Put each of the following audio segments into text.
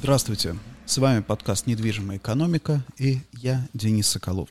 Здравствуйте, с вами подкаст «Недвижимая экономика» и я, Денис Соколов.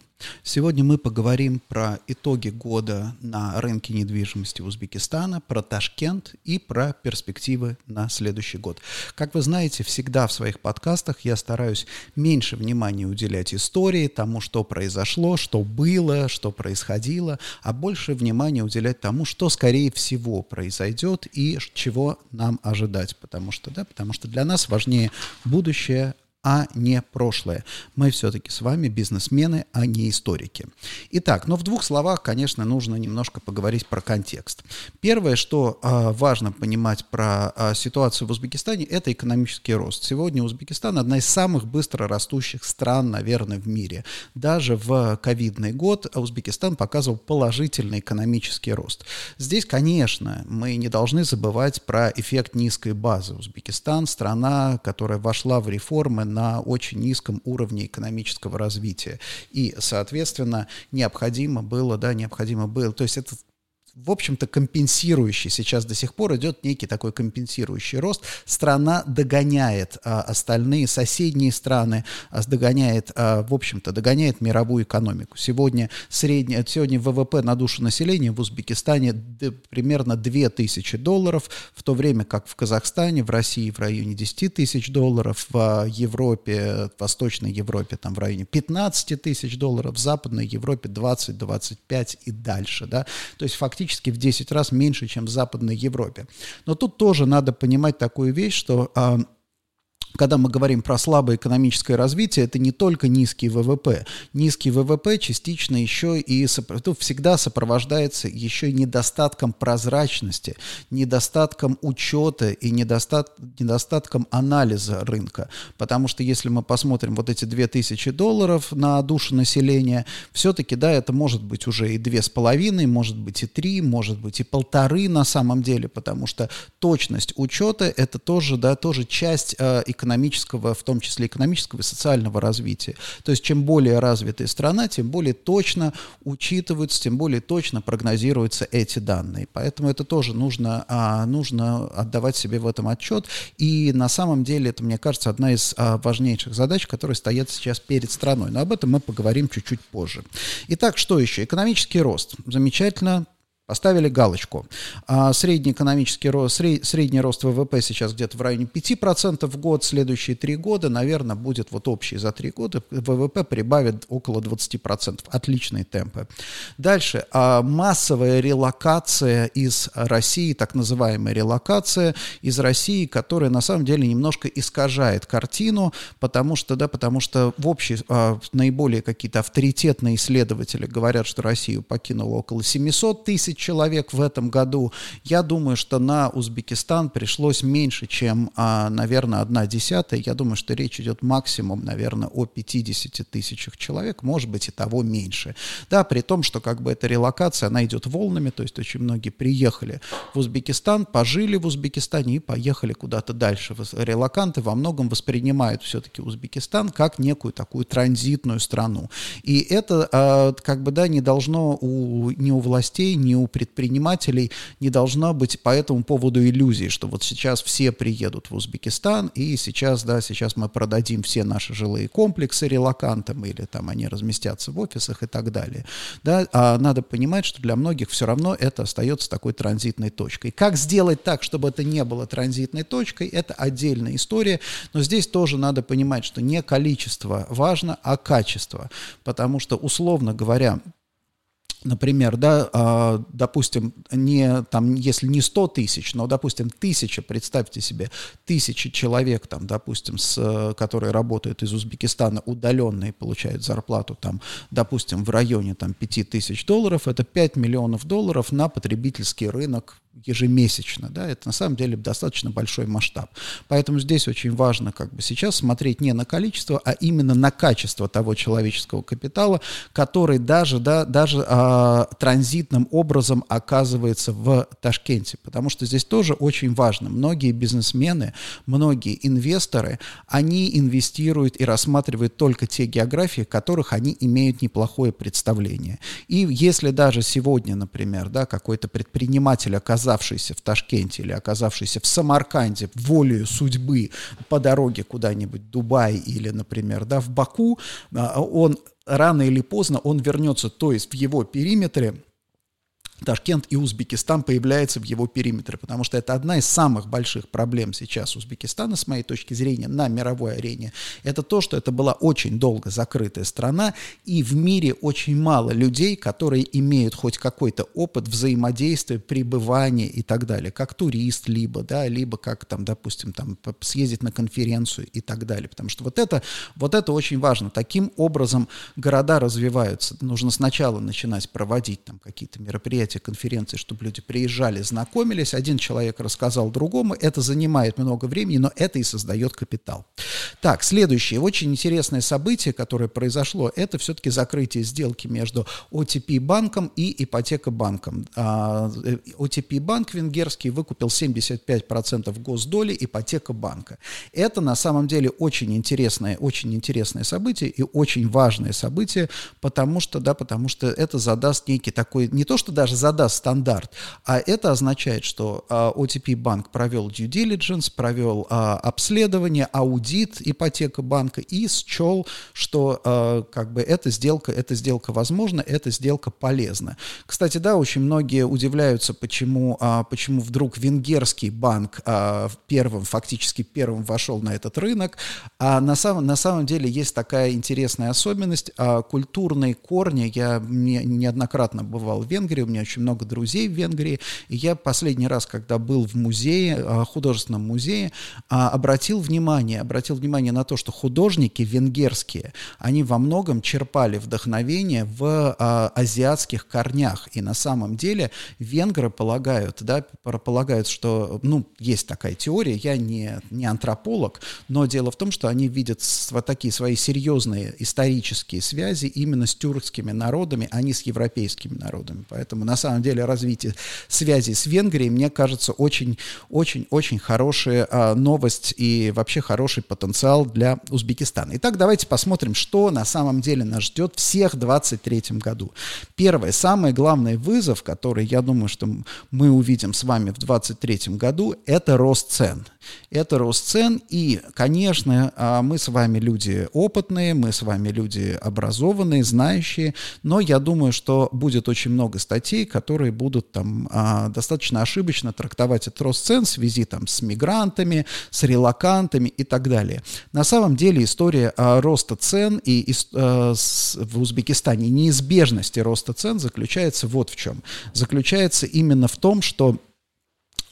Сегодня мы поговорим про итоги года на рынке недвижимости Узбекистана, про Ташкент и про перспективы на следующий год. Как вы знаете, всегда в своих подкастах я стараюсь меньше внимания уделять истории, тому, что произошло, что было, что происходило, а больше внимания уделять тому, что, скорее всего, произойдет и чего нам ожидать. Потому что, да, потому что для нас важнее будущее, а не прошлое. Мы все-таки с вами бизнесмены, а не историки. Итак, но в двух словах, конечно, нужно немножко поговорить про контекст. Первое, что э, важно понимать про э, ситуацию в Узбекистане, это экономический рост. Сегодня Узбекистан одна из самых быстро растущих стран, наверное, в мире. Даже в ковидный год Узбекистан показывал положительный экономический рост. Здесь, конечно, мы не должны забывать про эффект низкой базы. Узбекистан – страна, которая вошла в реформы на очень низком уровне экономического развития. И, соответственно, необходимо было, да, необходимо было, то есть это в общем-то, компенсирующий, сейчас до сих пор идет некий такой компенсирующий рост. Страна догоняет а, остальные соседние страны, а, догоняет, а, в общем-то, догоняет мировую экономику. Сегодня, средний, сегодня ВВП на душу населения в Узбекистане д, примерно 2000 долларов, в то время как в Казахстане, в России в районе 10 тысяч долларов, в Европе, в Восточной Европе там в районе 15 тысяч долларов, в Западной Европе 20-25 и дальше. Да? То есть фактически практически в 10 раз меньше, чем в Западной Европе. Но тут тоже надо понимать такую вещь, что а, когда мы говорим про слабое экономическое развитие, это не только низкий ВВП. Низкий ВВП частично еще и ну, всегда сопровождается еще и недостатком прозрачности, недостатком учета и недостат, недостатком анализа рынка. Потому что если мы посмотрим вот эти 2000 долларов на душу населения, все-таки, да, это может быть уже и две с половиной, может быть и три, может быть и полторы на самом деле, потому что точность учета это тоже, да, тоже часть э, экономического, в том числе экономического и социального развития. То есть чем более развитая страна, тем более точно учитываются, тем более точно прогнозируются эти данные. Поэтому это тоже нужно, а, нужно отдавать себе в этом отчет. И на самом деле это, мне кажется, одна из а, важнейших задач, которые стоят сейчас перед страной. Но об этом мы поговорим чуть-чуть позже. Итак, что еще? Экономический рост. Замечательно, Поставили галочку. А средний экономический рост, сред, средний рост ВВП сейчас где-то в районе 5% в год. Следующие три года, наверное, будет вот общий за три года. ВВП прибавит около 20%. Отличные темпы. Дальше. А массовая релокация из России, так называемая релокация из России, которая на самом деле немножко искажает картину, потому что, да, потому что в общей, а, наиболее какие-то авторитетные исследователи говорят, что Россию покинуло около 700 тысяч человек в этом году. Я думаю, что на Узбекистан пришлось меньше, чем, а, наверное, одна десятая. Я думаю, что речь идет максимум, наверное, о 50 тысячах человек, может быть, и того меньше. Да, при том, что как бы эта релокация, она идет волнами, то есть очень многие приехали в Узбекистан, пожили в Узбекистане и поехали куда-то дальше. Релаканты во многом воспринимают все-таки Узбекистан как некую такую транзитную страну. И это а, как бы, да, не должно у, ни у властей, ни у предпринимателей не должна быть по этому поводу иллюзии, что вот сейчас все приедут в Узбекистан, и сейчас, да, сейчас мы продадим все наши жилые комплексы релакантам, или там они разместятся в офисах и так далее. Да, а надо понимать, что для многих все равно это остается такой транзитной точкой. Как сделать так, чтобы это не было транзитной точкой, это отдельная история, но здесь тоже надо понимать, что не количество важно, а качество, потому что, условно говоря, например, да, а, допустим, не, там, если не 100 тысяч, но, допустим, тысяча, представьте себе, тысячи человек, там, допустим, с, которые работают из Узбекистана удаленно и получают зарплату, там, допустим, в районе там, 5 тысяч долларов, это 5 миллионов долларов на потребительский рынок ежемесячно, да, это на самом деле достаточно большой масштаб. Поэтому здесь очень важно как бы сейчас смотреть не на количество, а именно на качество того человеческого капитала, который даже, да, даже а, транзитным образом оказывается в Ташкенте, потому что здесь тоже очень важно. Многие бизнесмены, многие инвесторы, они инвестируют и рассматривают только те географии, которых они имеют неплохое представление. И если даже сегодня, например, да, какой-то предприниматель оказался оказавшийся в Ташкенте или оказавшийся в Самарканде волею судьбы по дороге куда-нибудь в Дубай или, например, да, в Баку, а, он рано или поздно он вернется, то есть в его периметре Ташкент и Узбекистан появляются в его периметре, потому что это одна из самых больших проблем сейчас Узбекистана, с моей точки зрения, на мировой арене. Это то, что это была очень долго закрытая страна, и в мире очень мало людей, которые имеют хоть какой-то опыт взаимодействия, пребывания и так далее, как турист либо, да, либо как там, допустим, там съездить на конференцию и так далее, потому что вот это, вот это очень важно. Таким образом города развиваются. Нужно сначала начинать проводить там какие-то мероприятия, мероприятия, конференции, чтобы люди приезжали, знакомились, один человек рассказал другому, это занимает много времени, но это и создает капитал. Так, следующее, очень интересное событие, которое произошло, это все-таки закрытие сделки между OTP банком и ипотекобанком. OTP а, банк венгерский выкупил 75% госдоли ипотекобанка. Это на самом деле очень интересное, очень интересное событие и очень важное событие, потому что, да, потому что это задаст некий такой, не то что даже задаст стандарт, а это означает, что а, OTP банк провел due diligence, провел а, обследование, аудит ипотека банка и счел, что а, как бы эта сделка, эта сделка возможна, эта сделка полезна. Кстати, да, очень многие удивляются, почему, почему вдруг венгерский банк первым, фактически первым вошел на этот рынок, а на самом, на самом деле есть такая интересная особенность, культурные корни, я неоднократно бывал в Венгрии, у меня очень много друзей в Венгрии, и я последний раз, когда был в музее, а, художественном музее, а, обратил внимание, обратил внимание на то, что художники венгерские, они во многом черпали вдохновение в а, азиатских корнях, и на самом деле венгры полагают, да, полагают, что, ну, есть такая теория, я не, не антрополог, но дело в том, что они видят вот такие свои серьезные исторические связи именно с тюркскими народами, а не с европейскими народами. Поэтому на самом деле развитие связей с Венгрией, мне кажется, очень-очень-очень хорошая а, новость и вообще хороший потенциал для Узбекистана. Итак, давайте посмотрим, что на самом деле нас ждет всех в 2023 году. Первое, самый главный вызов, который, я думаю, что мы увидим с вами в 2023 году, это рост цен. Это рост цен, и, конечно, а, мы с вами люди опытные, мы с вами люди образованные, знающие, но я думаю, что будет очень много статей, которые будут там а, достаточно ошибочно трактовать этот рост цен в связи там с мигрантами, с релакантами и так далее. На самом деле история а, роста цен и, и а, в Узбекистане неизбежности роста цен заключается вот в чем. Заключается именно в том, что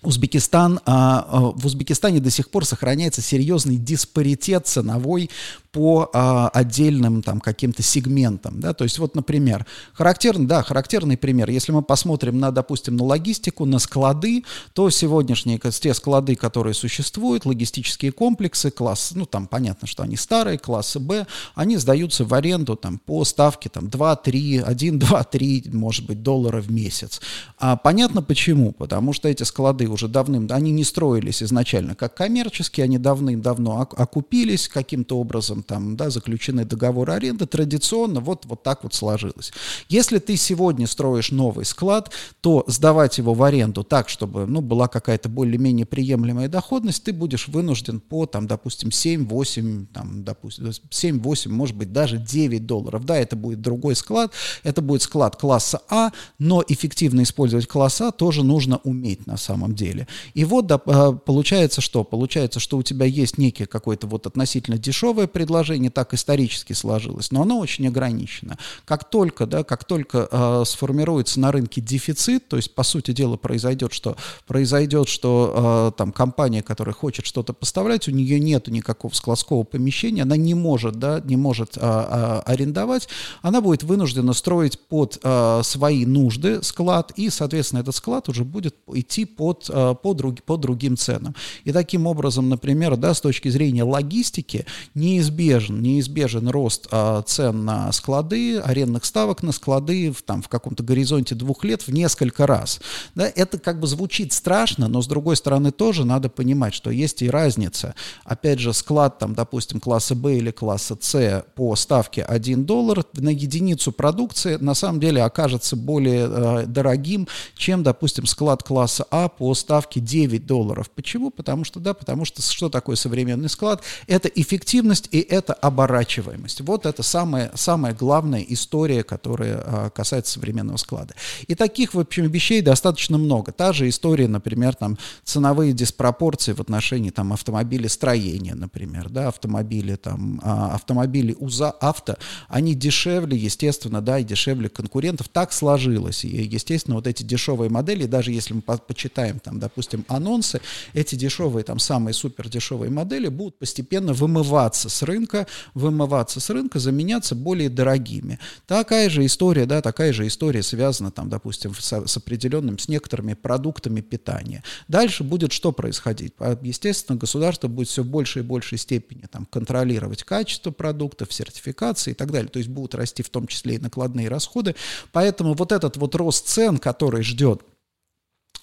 Узбекистан, а, а, в Узбекистане до сих пор сохраняется серьезный диспаритет ценовой по а, отдельным там каким-то сегментам, да, то есть вот, например, характерный, да, характерный пример, если мы посмотрим на, допустим, на логистику, на склады, то сегодняшние те склады, которые существуют, логистические комплексы, класс, ну, там понятно, что они старые, классы Б, они сдаются в аренду там по ставке там 2-3, 1, 2, 3, может быть, доллара в месяц. А понятно почему, потому что эти склады уже давным, они не строились изначально как коммерческие, они давным-давно окупились каким-то образом, там, да, заключены договоры аренды, традиционно вот, вот так вот сложилось. Если ты сегодня строишь новый склад, то сдавать его в аренду так, чтобы, ну, была какая-то более-менее приемлемая доходность, ты будешь вынужден по, там, допустим, 7-8, там, допустим, 7-8, может быть, даже 9 долларов. Да, это будет другой склад, это будет склад класса А, но эффективно использовать класс А тоже нужно уметь на самом деле. И вот да, а, получается что? Получается, что у тебя есть некий какое-то вот относительно дешевое предложение, так исторически сложилось, но оно очень ограничено. Как только, да, как только э, сформируется на рынке дефицит, то есть, по сути дела, произойдет, что, произойдет, что э, там компания, которая хочет что-то поставлять, у нее нет никакого складского помещения, она не может, да, не может э, э, арендовать, она будет вынуждена строить под э, свои нужды склад, и, соответственно, этот склад уже будет идти под Э, по, друг, по другим ценам. И таким образом, например, да, с точки зрения логистики, неизбежен, неизбежен рост а, цен на склады, арендных ставок на склады в, там, в каком-то горизонте двух лет в несколько раз. Да, это как бы звучит страшно, но с другой стороны тоже надо понимать, что есть и разница. Опять же, склад, там, допустим, класса Б или класса С по ставке 1 доллар на единицу продукции на самом деле окажется более э, дорогим, чем, допустим, склад класса А по ставке 9 долларов. Почему? Потому что, да, потому что что такое современный склад? Это эффективность и это оборачиваемость. Вот это самая, самая главная история, которая э, касается современного склада. И таких, в общем, вещей достаточно много. Та же история, например, там, ценовые диспропорции в отношении там, автомобилестроения, например, да, автомобили, там, а, автомобили УЗА, авто, они дешевле, естественно, да, и дешевле конкурентов. Так сложилось. И, естественно, вот эти дешевые модели, даже если мы по почитаем, там, допустим, анонсы, эти дешевые, там, самые супер дешевые модели будут постепенно вымываться с рынка, вымываться с рынка, заменяться более дорогими. Такая же история, да, такая же история связана, там, допустим, с, с определенным, с некоторыми продуктами питания. Дальше будет что происходить? А, естественно, государство будет все в большей и большей степени там, контролировать качество продуктов, сертификации и так далее. То есть будут расти в том числе и накладные расходы. Поэтому вот этот вот рост цен, который ждет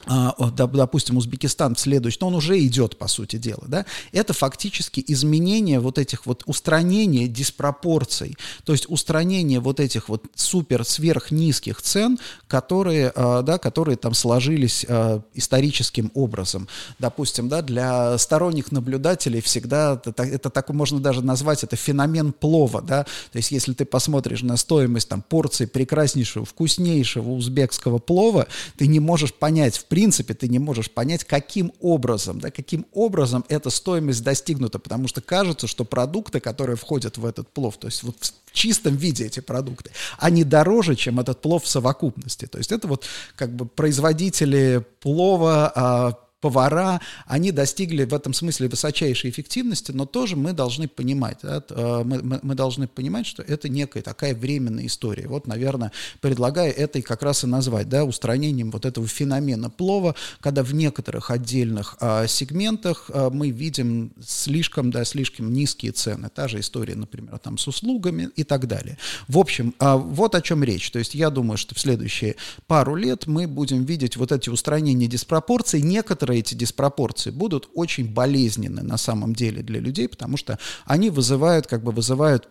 допустим, Узбекистан следующий, но он уже идет, по сути дела, да, это фактически изменение вот этих вот, устранение диспропорций, то есть устранение вот этих вот супер сверхнизких цен, которые, а, да, которые там сложились а, историческим образом. Допустим, да, для сторонних наблюдателей всегда, это, это так можно даже назвать, это феномен плова, да, то есть если ты посмотришь на стоимость там порции прекраснейшего, вкуснейшего узбекского плова, ты не можешь понять, в принципе ты не можешь понять, каким образом, да, каким образом эта стоимость достигнута, потому что кажется, что продукты, которые входят в этот плов, то есть вот в чистом виде эти продукты, они дороже, чем этот плов в совокупности. То есть это вот как бы производители плова, а, повара, они достигли в этом смысле высочайшей эффективности, но тоже мы должны понимать, да, э, мы, мы, должны понимать, что это некая такая временная история. Вот, наверное, предлагаю это и как раз и назвать, да, устранением вот этого феномена плова, когда в некоторых отдельных а, сегментах а, мы видим слишком, да, слишком низкие цены. Та же история, например, там с услугами и так далее. В общем, а, вот о чем речь. То есть я думаю, что в следующие пару лет мы будем видеть вот эти устранения диспропорций. Некоторые некоторые эти диспропорции будут очень болезненны на самом деле для людей, потому что они вызывают, как бы вызывают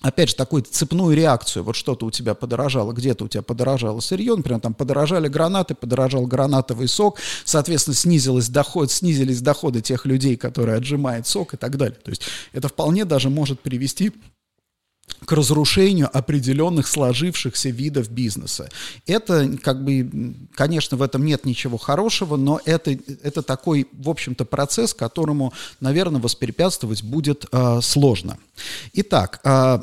опять же, такую цепную реакцию. Вот что-то у тебя подорожало, где-то у тебя подорожало сырье, например, там подорожали гранаты, подорожал гранатовый сок, соответственно, снизилось доход, снизились доходы тех людей, которые отжимают сок и так далее. То есть это вполне даже может привести к разрушению определенных сложившихся видов бизнеса. Это, как бы, конечно, в этом нет ничего хорошего, но это, это такой, в общем-то, процесс, которому, наверное, воспрепятствовать будет э, сложно. Итак, э,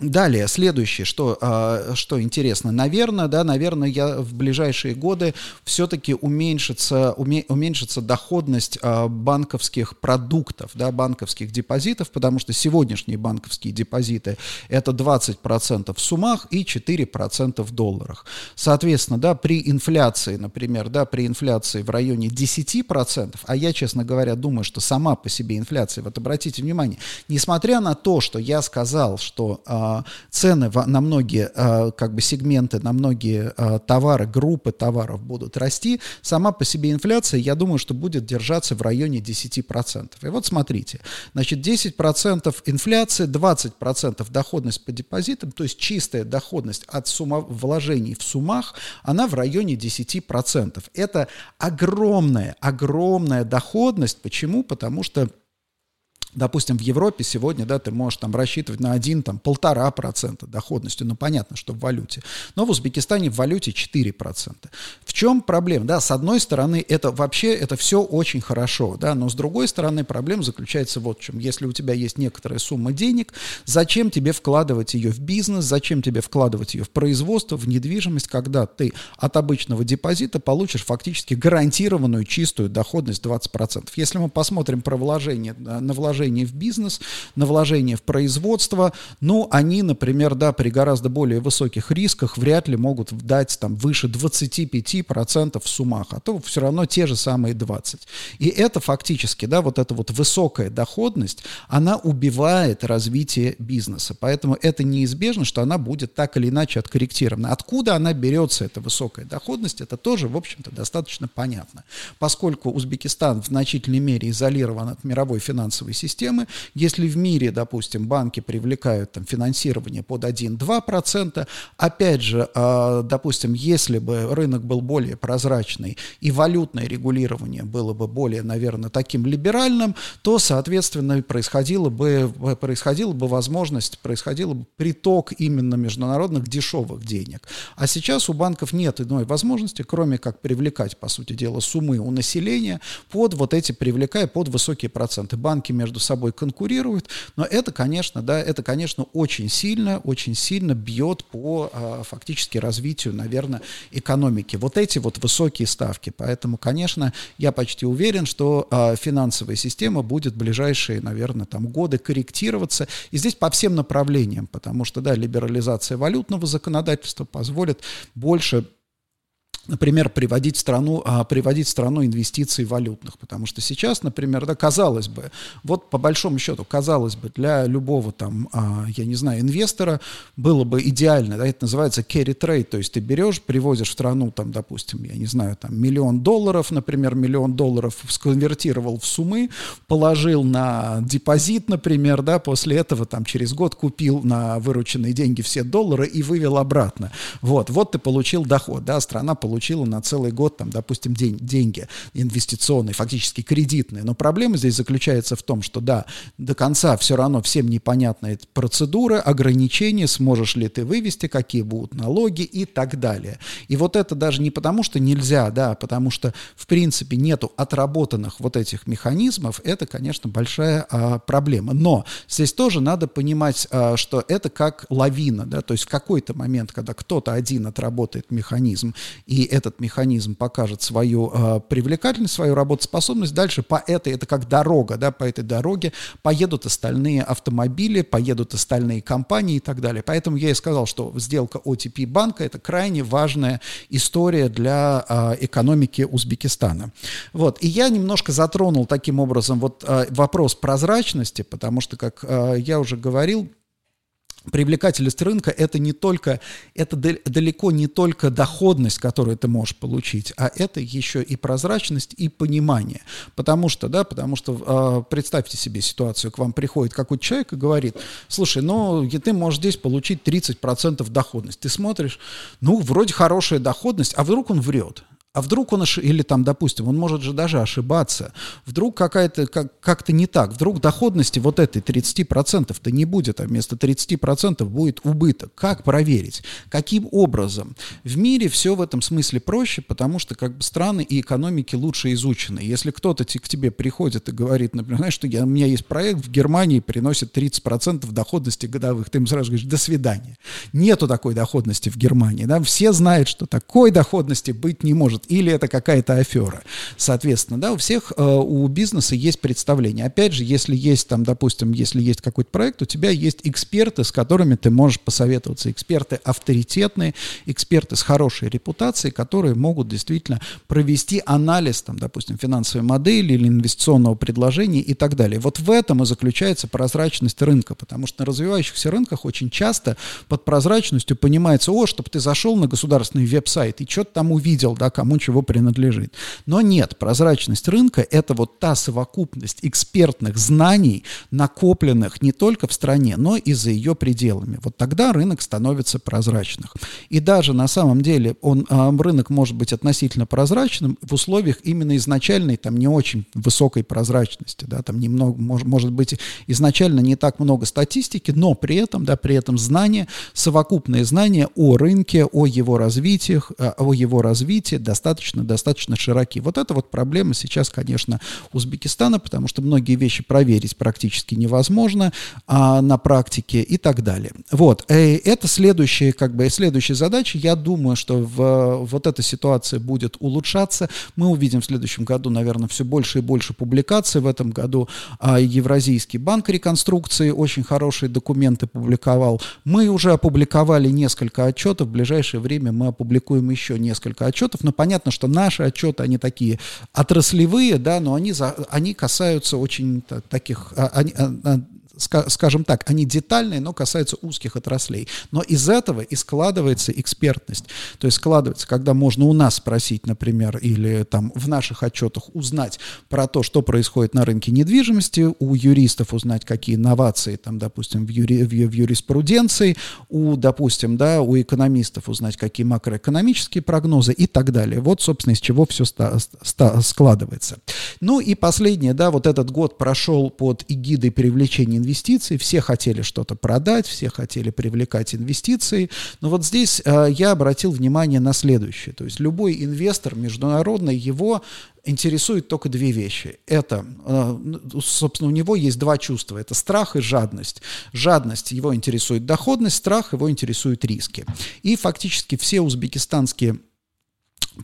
Далее, следующее, что, а, что интересно, наверное, да, наверное, я в ближайшие годы все-таки уменьшится, уме, уменьшится доходность а, банковских продуктов, да, банковских депозитов, потому что сегодняшние банковские депозиты это 20% в суммах и 4% в долларах. Соответственно, да, при инфляции, например, да, при инфляции в районе 10%, а я, честно говоря, думаю, что сама по себе инфляция, вот обратите внимание, несмотря на то, что я сказал, что а, цены на многие а, как бы сегменты, на многие а, товары, группы товаров будут расти, сама по себе инфляция, я думаю, что будет держаться в районе 10%. И вот смотрите, значит, 10% инфляции, 20% доходность по депозитам, то есть чистая доходность от сумма вложений в суммах, она в районе 10%. Это огромная, огромная доходность. Почему? Потому что Допустим, в Европе сегодня, да, ты можешь там рассчитывать на один, там, полтора процента доходностью, ну, понятно, что в валюте. Но в Узбекистане в валюте 4%. В чем проблема? Да, с одной стороны, это вообще, это все очень хорошо, да, но с другой стороны, проблема заключается вот в чем. Если у тебя есть некоторая сумма денег, зачем тебе вкладывать ее в бизнес, зачем тебе вкладывать ее в производство, в недвижимость, когда ты от обычного депозита получишь фактически гарантированную чистую доходность 20%. Если мы посмотрим про вложение, на вложение вложение в бизнес, на вложение в производство, ну, они, например, да, при гораздо более высоких рисках вряд ли могут дать там выше 25% в суммах, а то все равно те же самые 20. И это фактически, да, вот эта вот высокая доходность, она убивает развитие бизнеса. Поэтому это неизбежно, что она будет так или иначе откорректирована. Откуда она берется, эта высокая доходность, это тоже, в общем-то, достаточно понятно. Поскольку Узбекистан в значительной мере изолирован от мировой финансовой системы, если в мире, допустим, банки привлекают там, финансирование под 1-2%, опять же, э, допустим, если бы рынок был более прозрачный и валютное регулирование было бы более, наверное, таким либеральным, то, соответственно, происходило бы, происходила бы возможность, происходил бы приток именно международных дешевых денег. А сейчас у банков нет иной возможности, кроме как привлекать, по сути дела, суммы у населения под вот эти, привлекая под высокие проценты. Банки между собой конкурируют, но это, конечно, да, это, конечно, очень сильно, очень сильно бьет по а, фактически развитию, наверное, экономики. Вот эти вот высокие ставки. Поэтому, конечно, я почти уверен, что а, финансовая система будет в ближайшие, наверное, там годы корректироваться. И здесь по всем направлениям, потому что, да, либерализация валютного законодательства позволит больше например, приводить страну, а, приводить страну инвестиций валютных. Потому что сейчас, например, да, казалось бы, вот по большому счету, казалось бы, для любого там, а, я не знаю, инвестора было бы идеально, да, это называется carry trade, то есть ты берешь, привозишь в страну, там, допустим, я не знаю, там, миллион долларов, например, миллион долларов сконвертировал в суммы, положил на депозит, например, да, после этого там через год купил на вырученные деньги все доллары и вывел обратно. Вот, вот ты получил доход, да, страна получила получила на целый год, там, допустим, день, деньги инвестиционные, фактически кредитные. Но проблема здесь заключается в том, что да, до конца все равно всем непонятна эта процедура, ограничения, сможешь ли ты вывести, какие будут налоги и так далее. И вот это даже не потому, что нельзя, да, а потому что, в принципе, нету отработанных вот этих механизмов, это, конечно, большая а, проблема. Но здесь тоже надо понимать, а, что это как лавина, да, то есть в какой-то момент, когда кто-то один отработает механизм и этот механизм покажет свою э, привлекательность, свою работоспособность, дальше по этой, это как дорога, да, по этой дороге поедут остальные автомобили, поедут остальные компании и так далее. Поэтому я и сказал, что сделка OTP банка это крайне важная история для э, экономики Узбекистана. Вот. И я немножко затронул таким образом вот э, вопрос прозрачности, потому что, как э, я уже говорил, привлекательность рынка это не только, это далеко не только доходность, которую ты можешь получить, а это еще и прозрачность и понимание. Потому что, да, потому что э, представьте себе ситуацию, к вам приходит какой-то человек и говорит, слушай, ну, ты можешь здесь получить 30% доходность. Ты смотришь, ну, вроде хорошая доходность, а вдруг он врет. А вдруг он, ошиб... или там, допустим, он может же даже ошибаться, вдруг какая-то, как, как-то не так, вдруг доходности вот этой 30%-то не будет, а вместо 30% будет убыток. Как проверить? Каким образом? В мире все в этом смысле проще, потому что как бы страны и экономики лучше изучены. Если кто-то к тебе приходит и говорит, например, знаешь, что я, у меня есть проект в Германии, приносит 30% доходности годовых, ты ему сразу говоришь, до свидания. Нету такой доходности в Германии. Да? Все знают, что такой доходности быть не может может, или это какая-то афера. Соответственно, да, у всех, э, у бизнеса есть представление. Опять же, если есть там, допустим, если есть какой-то проект, у тебя есть эксперты, с которыми ты можешь посоветоваться. Эксперты авторитетные, эксперты с хорошей репутацией, которые могут действительно провести анализ, там, допустим, финансовой модели или инвестиционного предложения и так далее. Вот в этом и заключается прозрачность рынка, потому что на развивающихся рынках очень часто под прозрачностью понимается, о, чтобы ты зашел на государственный веб-сайт и что-то там увидел, да, кому кому чего принадлежит. Но нет, прозрачность рынка – это вот та совокупность экспертных знаний, накопленных не только в стране, но и за ее пределами. Вот тогда рынок становится прозрачным. И даже на самом деле он, а, рынок может быть относительно прозрачным в условиях именно изначальной, там не очень высокой прозрачности, да, там немного, может, может быть изначально не так много статистики, но при этом, да, при этом знания, совокупные знания о рынке, о его развитии, о его развитии, достаточно, достаточно широки. Вот это вот проблема сейчас, конечно, Узбекистана, потому что многие вещи проверить практически невозможно а, на практике и так далее. Вот, э, это следующая, как бы, следующая задача. Я думаю, что в, вот эта ситуация будет улучшаться. Мы увидим в следующем году, наверное, все больше и больше публикаций. В этом году а, Евразийский банк реконструкции очень хорошие документы публиковал. Мы уже опубликовали несколько отчетов. В ближайшее время мы опубликуем еще несколько отчетов. Но понятно, что наши отчеты, они такие отраслевые, да, но они, за, они касаются очень таких, а, они, а, скажем так, они детальные, но касаются узких отраслей. Но из этого и складывается экспертность. То есть складывается, когда можно у нас спросить, например, или там в наших отчетах узнать про то, что происходит на рынке недвижимости, у юристов узнать, какие инновации, там, допустим, в, юри, в, в юриспруденции, у, допустим, да, у экономистов узнать, какие макроэкономические прогнозы и так далее. Вот, собственно, из чего все ста, ста, складывается. Ну и последнее, да, вот этот год прошел под эгидой привлечения инвестиций инвестиций, все хотели что-то продать, все хотели привлекать инвестиции. Но вот здесь э, я обратил внимание на следующее. То есть любой инвестор международный, его интересует только две вещи. Это, э, собственно, у него есть два чувства. Это страх и жадность. Жадность его интересует доходность, страх его интересует риски. И фактически все узбекистанские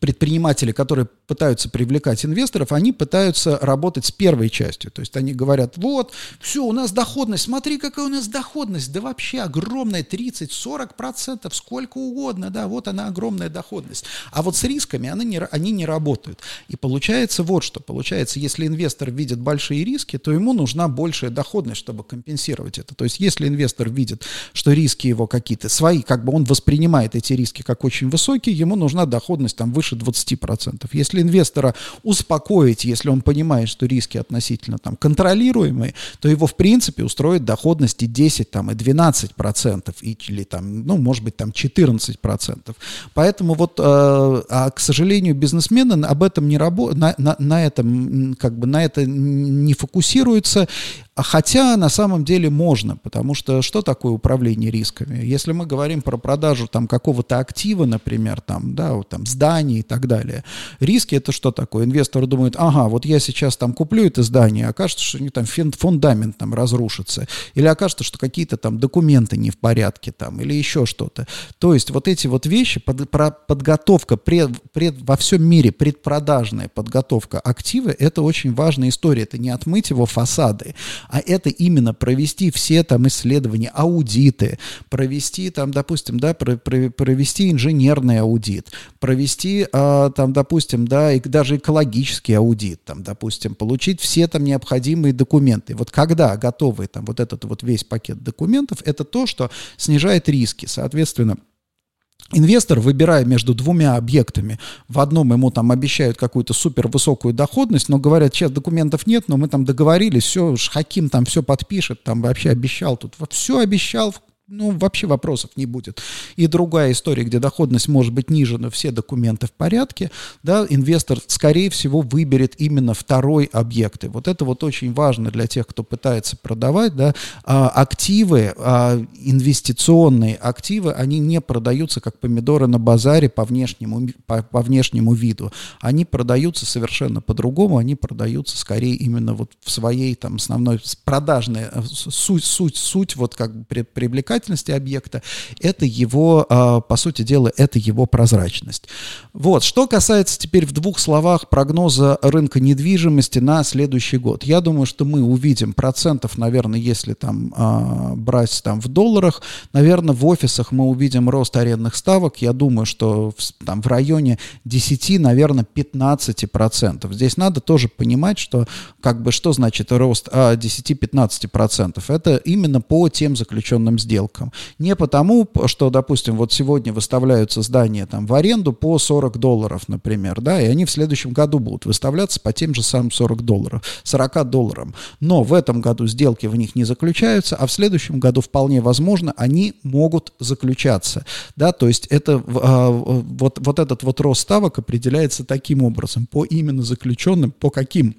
предприниматели, которые пытаются привлекать инвесторов, они пытаются работать с первой частью. То есть они говорят, вот, все, у нас доходность, смотри, какая у нас доходность, да вообще огромная, 30-40%, сколько угодно, да, вот она огромная доходность. А вот с рисками они не, они не работают. И получается вот что, получается, если инвестор видит большие риски, то ему нужна большая доходность, чтобы компенсировать это. То есть если инвестор видит, что риски его какие-то свои, как бы он воспринимает эти риски как очень высокие, ему нужна доходность там выше 20%. Если инвестора успокоить, если он понимает, что риски относительно там, контролируемые, то его, в принципе, устроит доходности 10 там, и 12%, или, там, ну, может быть, там 14%. Поэтому вот, э, а, к сожалению, бизнесмены об этом не работают, на, на, на этом, как бы, на это не фокусируются, а хотя на самом деле можно, потому что что такое управление рисками? Если мы говорим про продажу там какого-то актива, например, там, да, вот, там здание и так далее, риски это что такое? Инвестор думает, ага, вот я сейчас там куплю это здание, окажется, что не там фундамент там разрушится, или окажется, что какие-то там документы не в порядке там, или еще что-то. То есть вот эти вот вещи, под, про, подготовка пред, пред, во всем мире, предпродажная подготовка актива, это очень важная история, это не отмыть его фасады, а это именно провести все там исследования, аудиты, провести там, допустим, да, провести инженерный аудит, провести а, там, допустим, да, и даже экологический аудит, там, допустим, получить все там необходимые документы. Вот когда готовы там вот этот вот весь пакет документов, это то, что снижает риски. Соответственно, Инвестор, выбирая между двумя объектами, в одном ему там обещают какую-то супер высокую доходность, но говорят, сейчас документов нет, но мы там договорились, все, Хаким там все подпишет, там вообще обещал тут, все обещал, ну, вообще вопросов не будет. И другая история, где доходность может быть ниже, но все документы в порядке, да, инвестор, скорее всего, выберет именно второй объект. И вот это вот очень важно для тех, кто пытается продавать, да, а, активы, а, инвестиционные активы, они не продаются как помидоры на базаре по внешнему, по, по внешнему виду. Они продаются совершенно по-другому, они продаются скорее именно вот в своей там основной продажной э, суть, суть, суть вот как бы привлекательности привлекательности объекта, это его, а, по сути дела, это его прозрачность. Вот, что касается теперь в двух словах прогноза рынка недвижимости на следующий год. Я думаю, что мы увидим процентов, наверное, если там а, брать там в долларах, наверное, в офисах мы увидим рост арендных ставок. Я думаю, что в, там в районе 10, наверное, 15 процентов. Здесь надо тоже понимать, что как бы что значит рост а, 10-15 процентов. Это именно по тем заключенным сделкам сделкам. Не потому, что, допустим, вот сегодня выставляются здания там в аренду по 40 долларов, например, да, и они в следующем году будут выставляться по тем же самым 40 долларов, 40 долларам. Но в этом году сделки в них не заключаются, а в следующем году вполне возможно они могут заключаться, да, то есть это а, вот, вот этот вот рост ставок определяется таким образом, по именно заключенным, по каким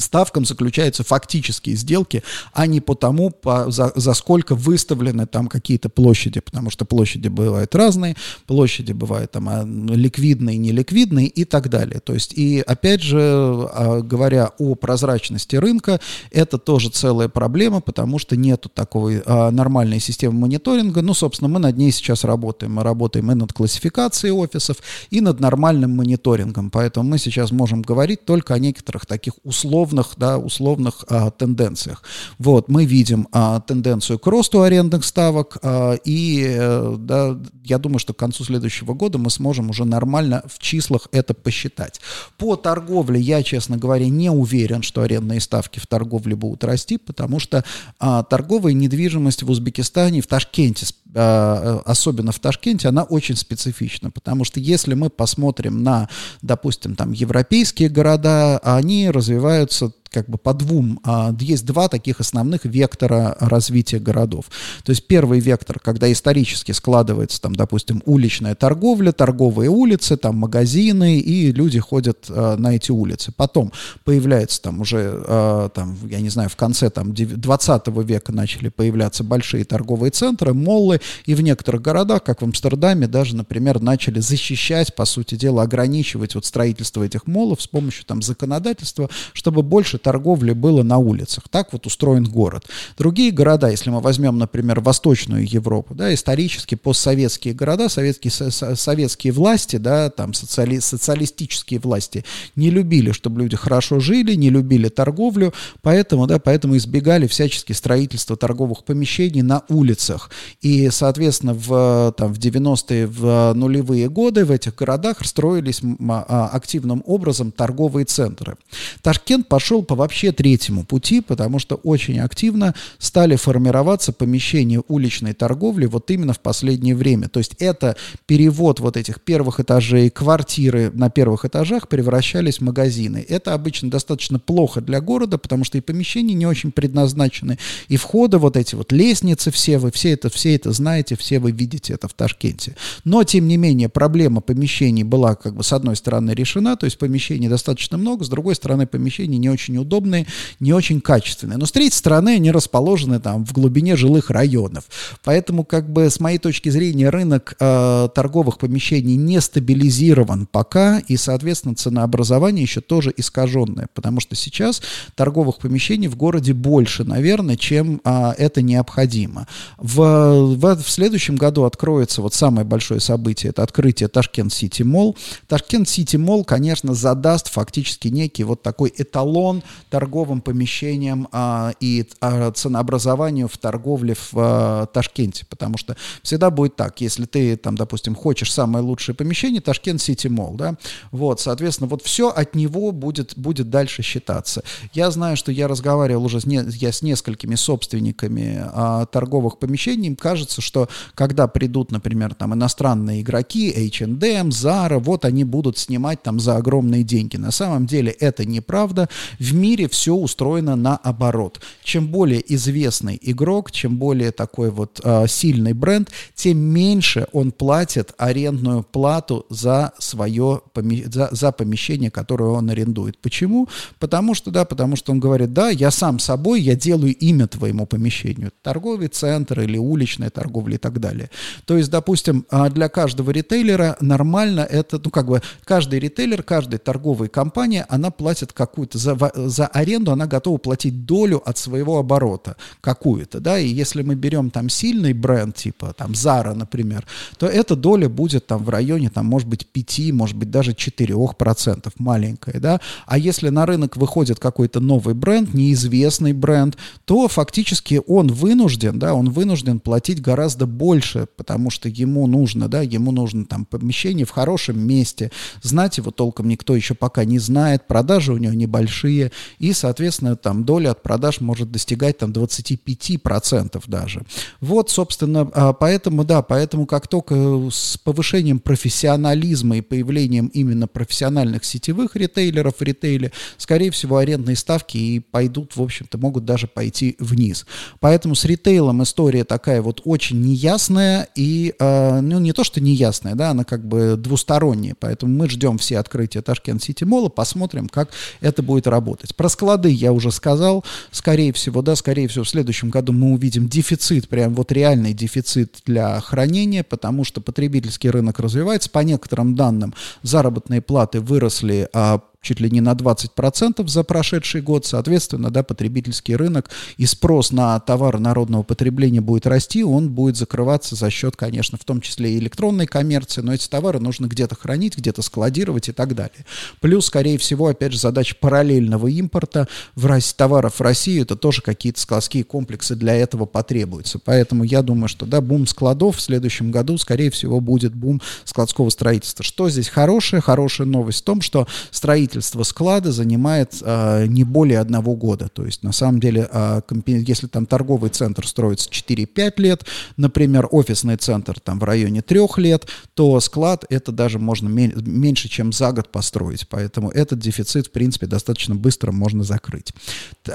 ставкам заключаются фактические сделки, а не по тому, по, за, за сколько выставлены там какие-то площади, потому что площади бывают разные, площади бывают там а, ликвидные, неликвидные и так далее. То есть, и опять же, а, говоря о прозрачности рынка, это тоже целая проблема, потому что нету такой а, нормальной системы мониторинга. Ну, собственно, мы над ней сейчас работаем. Мы работаем и над классификацией офисов, и над нормальным мониторингом. Поэтому мы сейчас можем говорить только о некоторых таких условных условных, да, условных а, тенденциях. Вот, мы видим а, тенденцию к росту арендных ставок, а, и а, да, я думаю, что к концу следующего года мы сможем уже нормально в числах это посчитать. По торговле я, честно говоря, не уверен, что арендные ставки в торговле будут расти, потому что а, торговая недвижимость в Узбекистане, в Ташкенте а, особенно в Ташкенте, она очень специфична, потому что если мы посмотрим на, допустим, там европейские города, они развиваются как бы по двум, а, есть два таких основных вектора развития городов. То есть первый вектор, когда исторически складывается там, допустим, уличная торговля, торговые улицы, там магазины, и люди ходят а, на эти улицы. Потом появляется там уже, а, там, я не знаю, в конце там 20 века начали появляться большие торговые центры, моллы, и в некоторых городах, как в Амстердаме, даже, например, начали защищать, по сути дела, ограничивать вот строительство этих моллов с помощью там законодательства, чтобы больше торговли было на улицах. Так вот устроен город. Другие города, если мы возьмем, например, Восточную Европу, да, исторически постсоветские города, советские, советские власти, да, там социали, социалистические власти не любили, чтобы люди хорошо жили, не любили торговлю, поэтому, да, поэтому избегали всячески строительства торговых помещений на улицах. И, соответственно, в, там, в 90-е, в нулевые годы в этих городах строились а, активным образом торговые центры. Ташкент пошел по вообще третьему пути, потому что очень активно стали формироваться помещения уличной торговли вот именно в последнее время. То есть это перевод вот этих первых этажей, квартиры на первых этажах превращались в магазины. Это обычно достаточно плохо для города, потому что и помещения не очень предназначены, и входы вот эти вот лестницы все, вы все это, все это знаете, все вы видите это в Ташкенте. Но, тем не менее, проблема помещений была как бы с одной стороны решена, то есть помещений достаточно много, с другой стороны помещений не очень неудобные, не очень качественные. Но с третьей стороны они расположены там в глубине жилых районов. Поэтому как бы с моей точки зрения рынок э, торговых помещений не стабилизирован пока, и, соответственно, ценообразование еще тоже искаженное, потому что сейчас торговых помещений в городе больше, наверное, чем э, это необходимо. В, в, в следующем году откроется вот самое большое событие, это открытие Tashkent City Mall. Tashkent City Mall, конечно, задаст фактически некий вот такой эталон торговым помещениям а, и а, ценообразованию в торговле в а, Ташкенте, потому что всегда будет так, если ты там, допустим, хочешь самое лучшее помещение, Tashkent City Mall, да, вот, соответственно, вот все от него будет, будет дальше считаться. Я знаю, что я разговаривал уже с, не, я с несколькими собственниками а, торговых помещений, им кажется, что когда придут, например, там иностранные игроки, H&M, Zara, вот они будут снимать там за огромные деньги. На самом деле это неправда. В мире все устроено наоборот. Чем более известный игрок, чем более такой вот э, сильный бренд, тем меньше он платит арендную плату за свое за, за помещение, которое он арендует. Почему? Потому что, да, потому что он говорит, да, я сам собой, я делаю имя твоему помещению. Торговый центр или уличная торговля и так далее. То есть, допустим, а, для каждого ритейлера нормально это, ну, как бы, каждый ритейлер, каждая торговая компания, она платит какую-то за, за аренду она готова платить долю от своего оборота какую-то, да, и если мы берем там сильный бренд, типа там Zara, например, то эта доля будет там в районе, там, может быть, 5, может быть, даже 4%, маленькая, да, а если на рынок выходит какой-то новый бренд, неизвестный бренд, то фактически он вынужден, да, он вынужден платить гораздо больше, потому что ему нужно, да, ему нужно там помещение в хорошем месте, знать его толком никто еще пока не знает, продажи у него небольшие, и, соответственно, там доля от продаж может достигать там 25% даже. Вот, собственно, а, поэтому, да, поэтому как только с повышением профессионализма и появлением именно профессиональных сетевых ритейлеров в ритейле, скорее всего, арендные ставки и пойдут, в общем-то, могут даже пойти вниз. Поэтому с ритейлом история такая вот очень неясная и, э, ну, не то, что неясная, да, она как бы двусторонняя, поэтому мы ждем все открытия Ташкент Сити Мола, посмотрим, как это будет работать. Работать. Про склады я уже сказал, скорее всего, да, скорее всего, в следующем году мы увидим дефицит, прям вот реальный дефицит для хранения, потому что потребительский рынок развивается. По некоторым данным, заработные платы выросли а, чуть ли не на 20% за прошедший год. Соответственно, да, потребительский рынок и спрос на товары народного потребления будет расти, он будет закрываться за счет, конечно, в том числе и электронной коммерции, но эти товары нужно где-то хранить, где-то складировать и так далее. Плюс, скорее всего, опять же, задача параллельного импорта в России, товаров в Россию, это тоже какие-то складские комплексы для этого потребуются. Поэтому я думаю, что, да, бум складов в следующем году, скорее всего, будет бум складского строительства. Что здесь хорошее? Хорошая новость в том, что строительство строительство склада занимает э, не более одного года. То есть, на самом деле, э, если там торговый центр строится 4-5 лет, например, офисный центр там в районе 3 лет, то склад это даже можно меньше, чем за год построить. Поэтому этот дефицит, в принципе, достаточно быстро можно закрыть.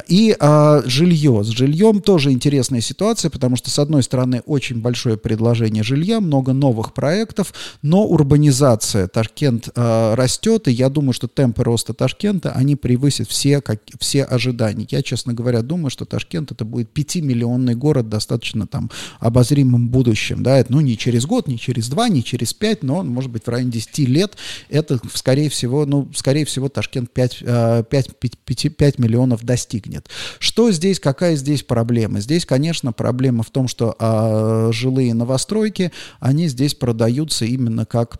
И э, жилье. С жильем тоже интересная ситуация, потому что, с одной стороны, очень большое предложение жилья, много новых проектов, но урбанизация. Ташкент э, растет, и я думаю, что темпы роста Ташкента, они превысят все, как, все ожидания. Я, честно говоря, думаю, что Ташкент это будет 5-миллионный город достаточно там обозримым будущем. Да? Это, ну, не через год, не через два, не через пять, но, может быть, в районе 10 лет это, скорее всего, ну, скорее всего, Ташкент 5, 5, 5, 5 миллионов достигнет. Что здесь, какая здесь проблема? Здесь, конечно, проблема в том, что а, жилые новостройки, они здесь продаются именно как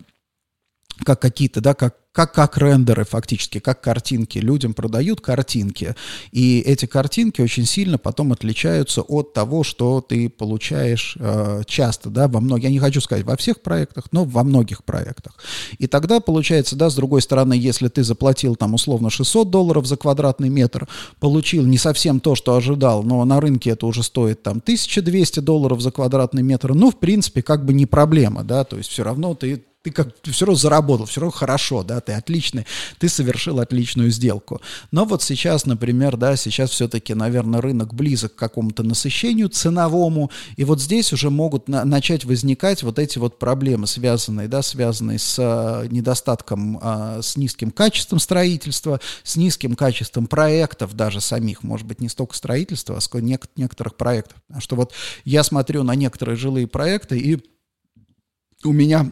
как какие-то, да, как как, как рендеры фактически, как картинки. Людям продают картинки, и эти картинки очень сильно потом отличаются от того, что ты получаешь э, часто, да, во многих, я не хочу сказать во всех проектах, но во многих проектах. И тогда получается, да, с другой стороны, если ты заплатил там условно 600 долларов за квадратный метр, получил не совсем то, что ожидал, но на рынке это уже стоит там 1200 долларов за квадратный метр, ну, в принципе, как бы не проблема, да, то есть все равно ты ты как все равно заработал, все равно хорошо, да, ты отличный, ты совершил отличную сделку. Но вот сейчас, например, да, сейчас все-таки, наверное, рынок близок к какому-то насыщению ценовому, и вот здесь уже могут на, начать возникать вот эти вот проблемы, связанные, да, связанные с а, недостатком, а, с низким качеством строительства, с низким качеством проектов даже самих, может быть, не столько строительства, а сколько нек- некоторых проектов. Что вот я смотрю на некоторые жилые проекты, и у меня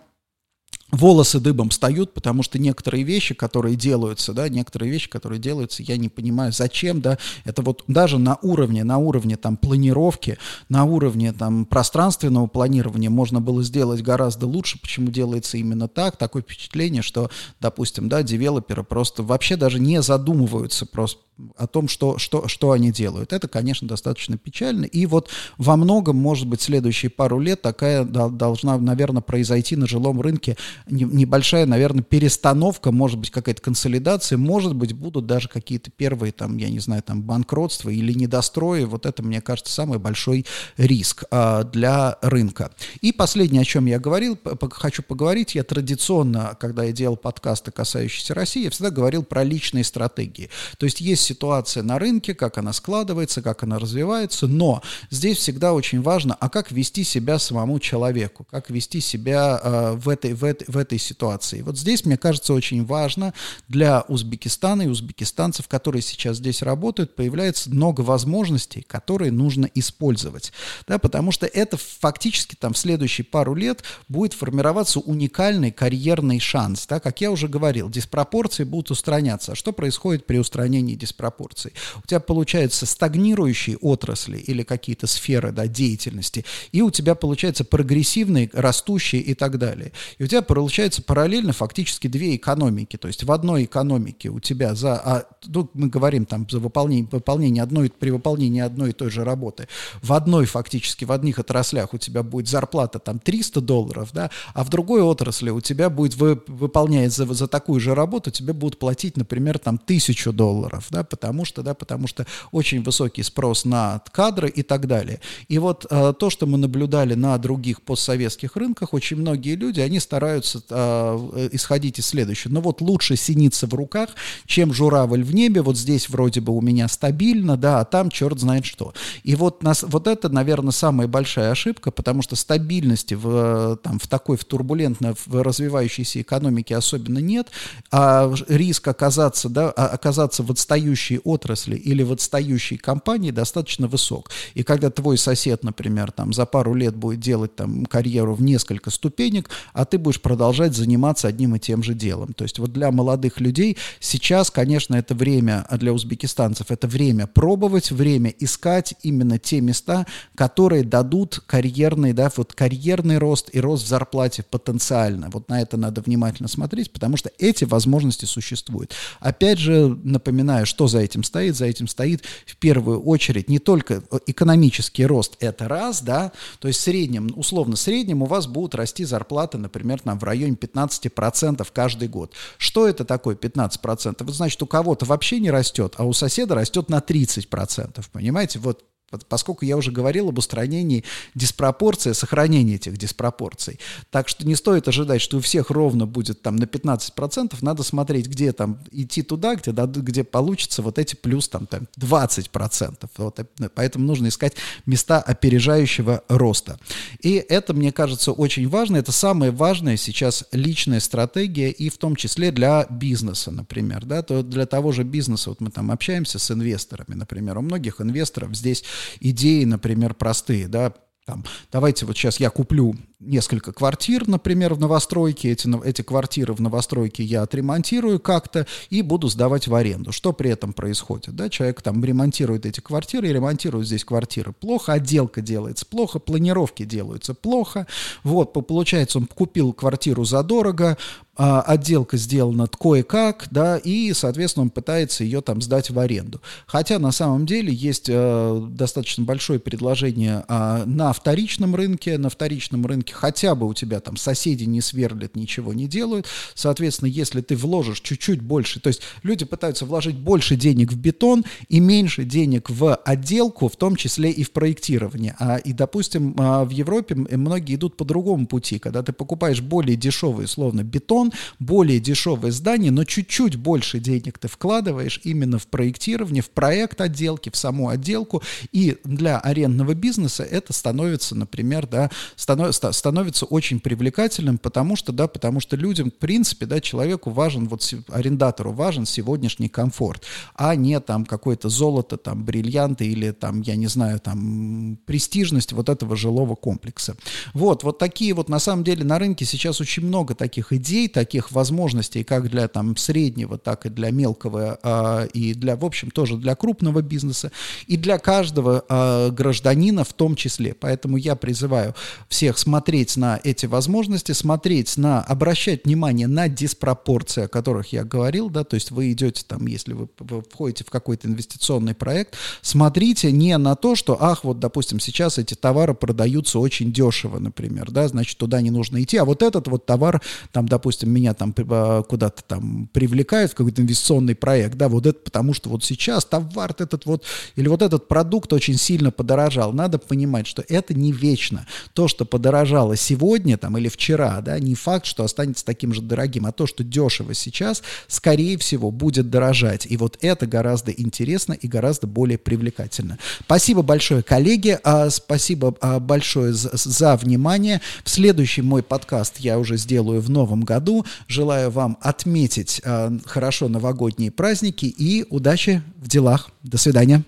волосы дыбом встают, потому что некоторые вещи, которые делаются, да, некоторые вещи, которые делаются, я не понимаю, зачем, да, это вот даже на уровне, на уровне там планировки, на уровне там пространственного планирования можно было сделать гораздо лучше, почему делается именно так, такое впечатление, что, допустим, да, девелоперы просто вообще даже не задумываются просто о том, что, что, что они делают. Это, конечно, достаточно печально. И вот во многом, может быть, следующие пару лет такая должна, наверное, произойти на жилом рынке небольшая, наверное, перестановка, может быть, какая-то консолидация, может быть, будут даже какие-то первые, там, я не знаю, там, банкротства или недострои. Вот это, мне кажется, самый большой риск а, для рынка. И последнее, о чем я говорил, хочу поговорить, я традиционно, когда я делал подкасты, касающиеся России, я всегда говорил про личные стратегии. То есть есть ситуация на рынке, как она складывается, как она развивается, но здесь всегда очень важно, а как вести себя самому человеку, как вести себя э, в, этой, в, этой, в этой ситуации. Вот здесь, мне кажется, очень важно для Узбекистана и узбекистанцев, которые сейчас здесь работают, появляется много возможностей, которые нужно использовать, да, потому что это фактически там в следующие пару лет будет формироваться уникальный карьерный шанс, да, как я уже говорил, диспропорции будут устраняться. А что происходит при устранении диспропорций? У тебя получаются стагнирующие отрасли или какие-то сферы да, деятельности, и у тебя получается прогрессивные, растущие и так далее. И у тебя получается параллельно фактически две экономики. То есть в одной экономике у тебя за, а, ну, мы говорим там за выполнение, выполнение одной, при выполнении одной и той же работы, в одной фактически, в одних отраслях у тебя будет зарплата там 300 долларов, да, а в другой отрасли у тебя будет, вы, выполняя за, за такую же работу, тебе будут платить, например, там тысячу долларов, да, потому что, да, потому что очень высокий спрос на кадры и так далее. И вот э, то, что мы наблюдали на других постсоветских рынках, очень многие люди, они стараются пытаются э, исходить из следующего. Ну вот лучше синица в руках, чем журавль в небе. Вот здесь вроде бы у меня стабильно, да, а там черт знает что. И вот, нас, вот это, наверное, самая большая ошибка, потому что стабильности в, там, в такой в турбулентно в развивающейся экономике особенно нет, а риск оказаться, да, а, оказаться в отстающей отрасли или в отстающей компании достаточно высок. И когда твой сосед, например, там за пару лет будет делать там карьеру в несколько ступенек, а ты будешь продолжать заниматься одним и тем же делом. То есть вот для молодых людей сейчас, конечно, это время, а для узбекистанцев это время пробовать, время искать именно те места, которые дадут карьерный, да, вот карьерный рост и рост в зарплате потенциально. Вот на это надо внимательно смотреть, потому что эти возможности существуют. Опять же, напоминаю, что за этим стоит. За этим стоит в первую очередь не только экономический рост, это раз, да, то есть в среднем, условно среднем у вас будут расти зарплаты, например, там в районе 15% каждый год. Что это такое 15%? Это значит, у кого-то вообще не растет, а у соседа растет на 30%, понимаете? Вот поскольку я уже говорил об устранении диспропорции, сохранении этих диспропорций. Так что не стоит ожидать, что у всех ровно будет там на 15%, надо смотреть, где там идти туда, где, где получится вот эти плюс там, там 20%. Вот, э, поэтому нужно искать места опережающего роста. И это, мне кажется, очень важно. Это самая важная сейчас личная стратегия и в том числе для бизнеса, например. Да, то для того же бизнеса, вот мы там общаемся с инвесторами, например, у многих инвесторов здесь идеи, например, простые, да, там, давайте вот сейчас я куплю несколько квартир, например, в новостройке. Эти, эти квартиры в новостройке я отремонтирую как-то и буду сдавать в аренду. Что при этом происходит? Да? Человек там ремонтирует эти квартиры и ремонтирует здесь квартиры. Плохо отделка делается, плохо планировки делаются, плохо. Вот, получается, он купил квартиру задорого, а, отделка сделана кое-как, да, и, соответственно, он пытается ее там сдать в аренду. Хотя на самом деле есть э, достаточно большое предложение э, на вторичном рынке, на вторичном рынке хотя бы у тебя там соседи не сверлят, ничего не делают, соответственно, если ты вложишь чуть-чуть больше, то есть люди пытаются вложить больше денег в бетон и меньше денег в отделку, в том числе и в проектирование. А, и, допустим, а, в Европе многие идут по другому пути, когда ты покупаешь более дешевый, условно, бетон, более дешевое здание, но чуть-чуть больше денег ты вкладываешь именно в проектирование, в проект отделки, в саму отделку, и для арендного бизнеса это становится, например, да, становится, становится очень привлекательным, потому что, да, потому что людям, в принципе, да, человеку важен, вот арендатору важен сегодняшний комфорт, а не там какое-то золото, там, бриллианты или там, я не знаю, там, престижность вот этого жилого комплекса. Вот, вот такие вот, на самом деле, на рынке сейчас очень много таких идей, таких возможностей как для там, среднего, так и для мелкого, э, и для, в общем, тоже для крупного бизнеса, и для каждого э, гражданина в том числе. Поэтому я призываю всех смотреть на эти возможности, смотреть на, обращать внимание на диспропорции, о которых я говорил, да, то есть вы идете там, если вы, вы входите в какой-то инвестиционный проект, смотрите не на то, что, ах, вот, допустим, сейчас эти товары продаются очень дешево, например, да, значит, туда не нужно идти, а вот этот вот товар, там, допустим, меня там а, куда-то там привлекают в какой-то инвестиционный проект, да, вот это потому что вот сейчас товар этот вот, или вот этот продукт очень сильно подорожал. Надо понимать, что это не вечно. То, что подорожало сегодня там или вчера, да, не факт, что останется таким же дорогим, а то, что дешево сейчас, скорее всего, будет дорожать. И вот это гораздо интересно и гораздо более привлекательно. Спасибо большое, коллеги, а, спасибо а, большое за, внимание. В следующий мой подкаст я уже сделаю в новом году. Желаю вам отметить э, хорошо новогодние праздники и удачи в делах. До свидания.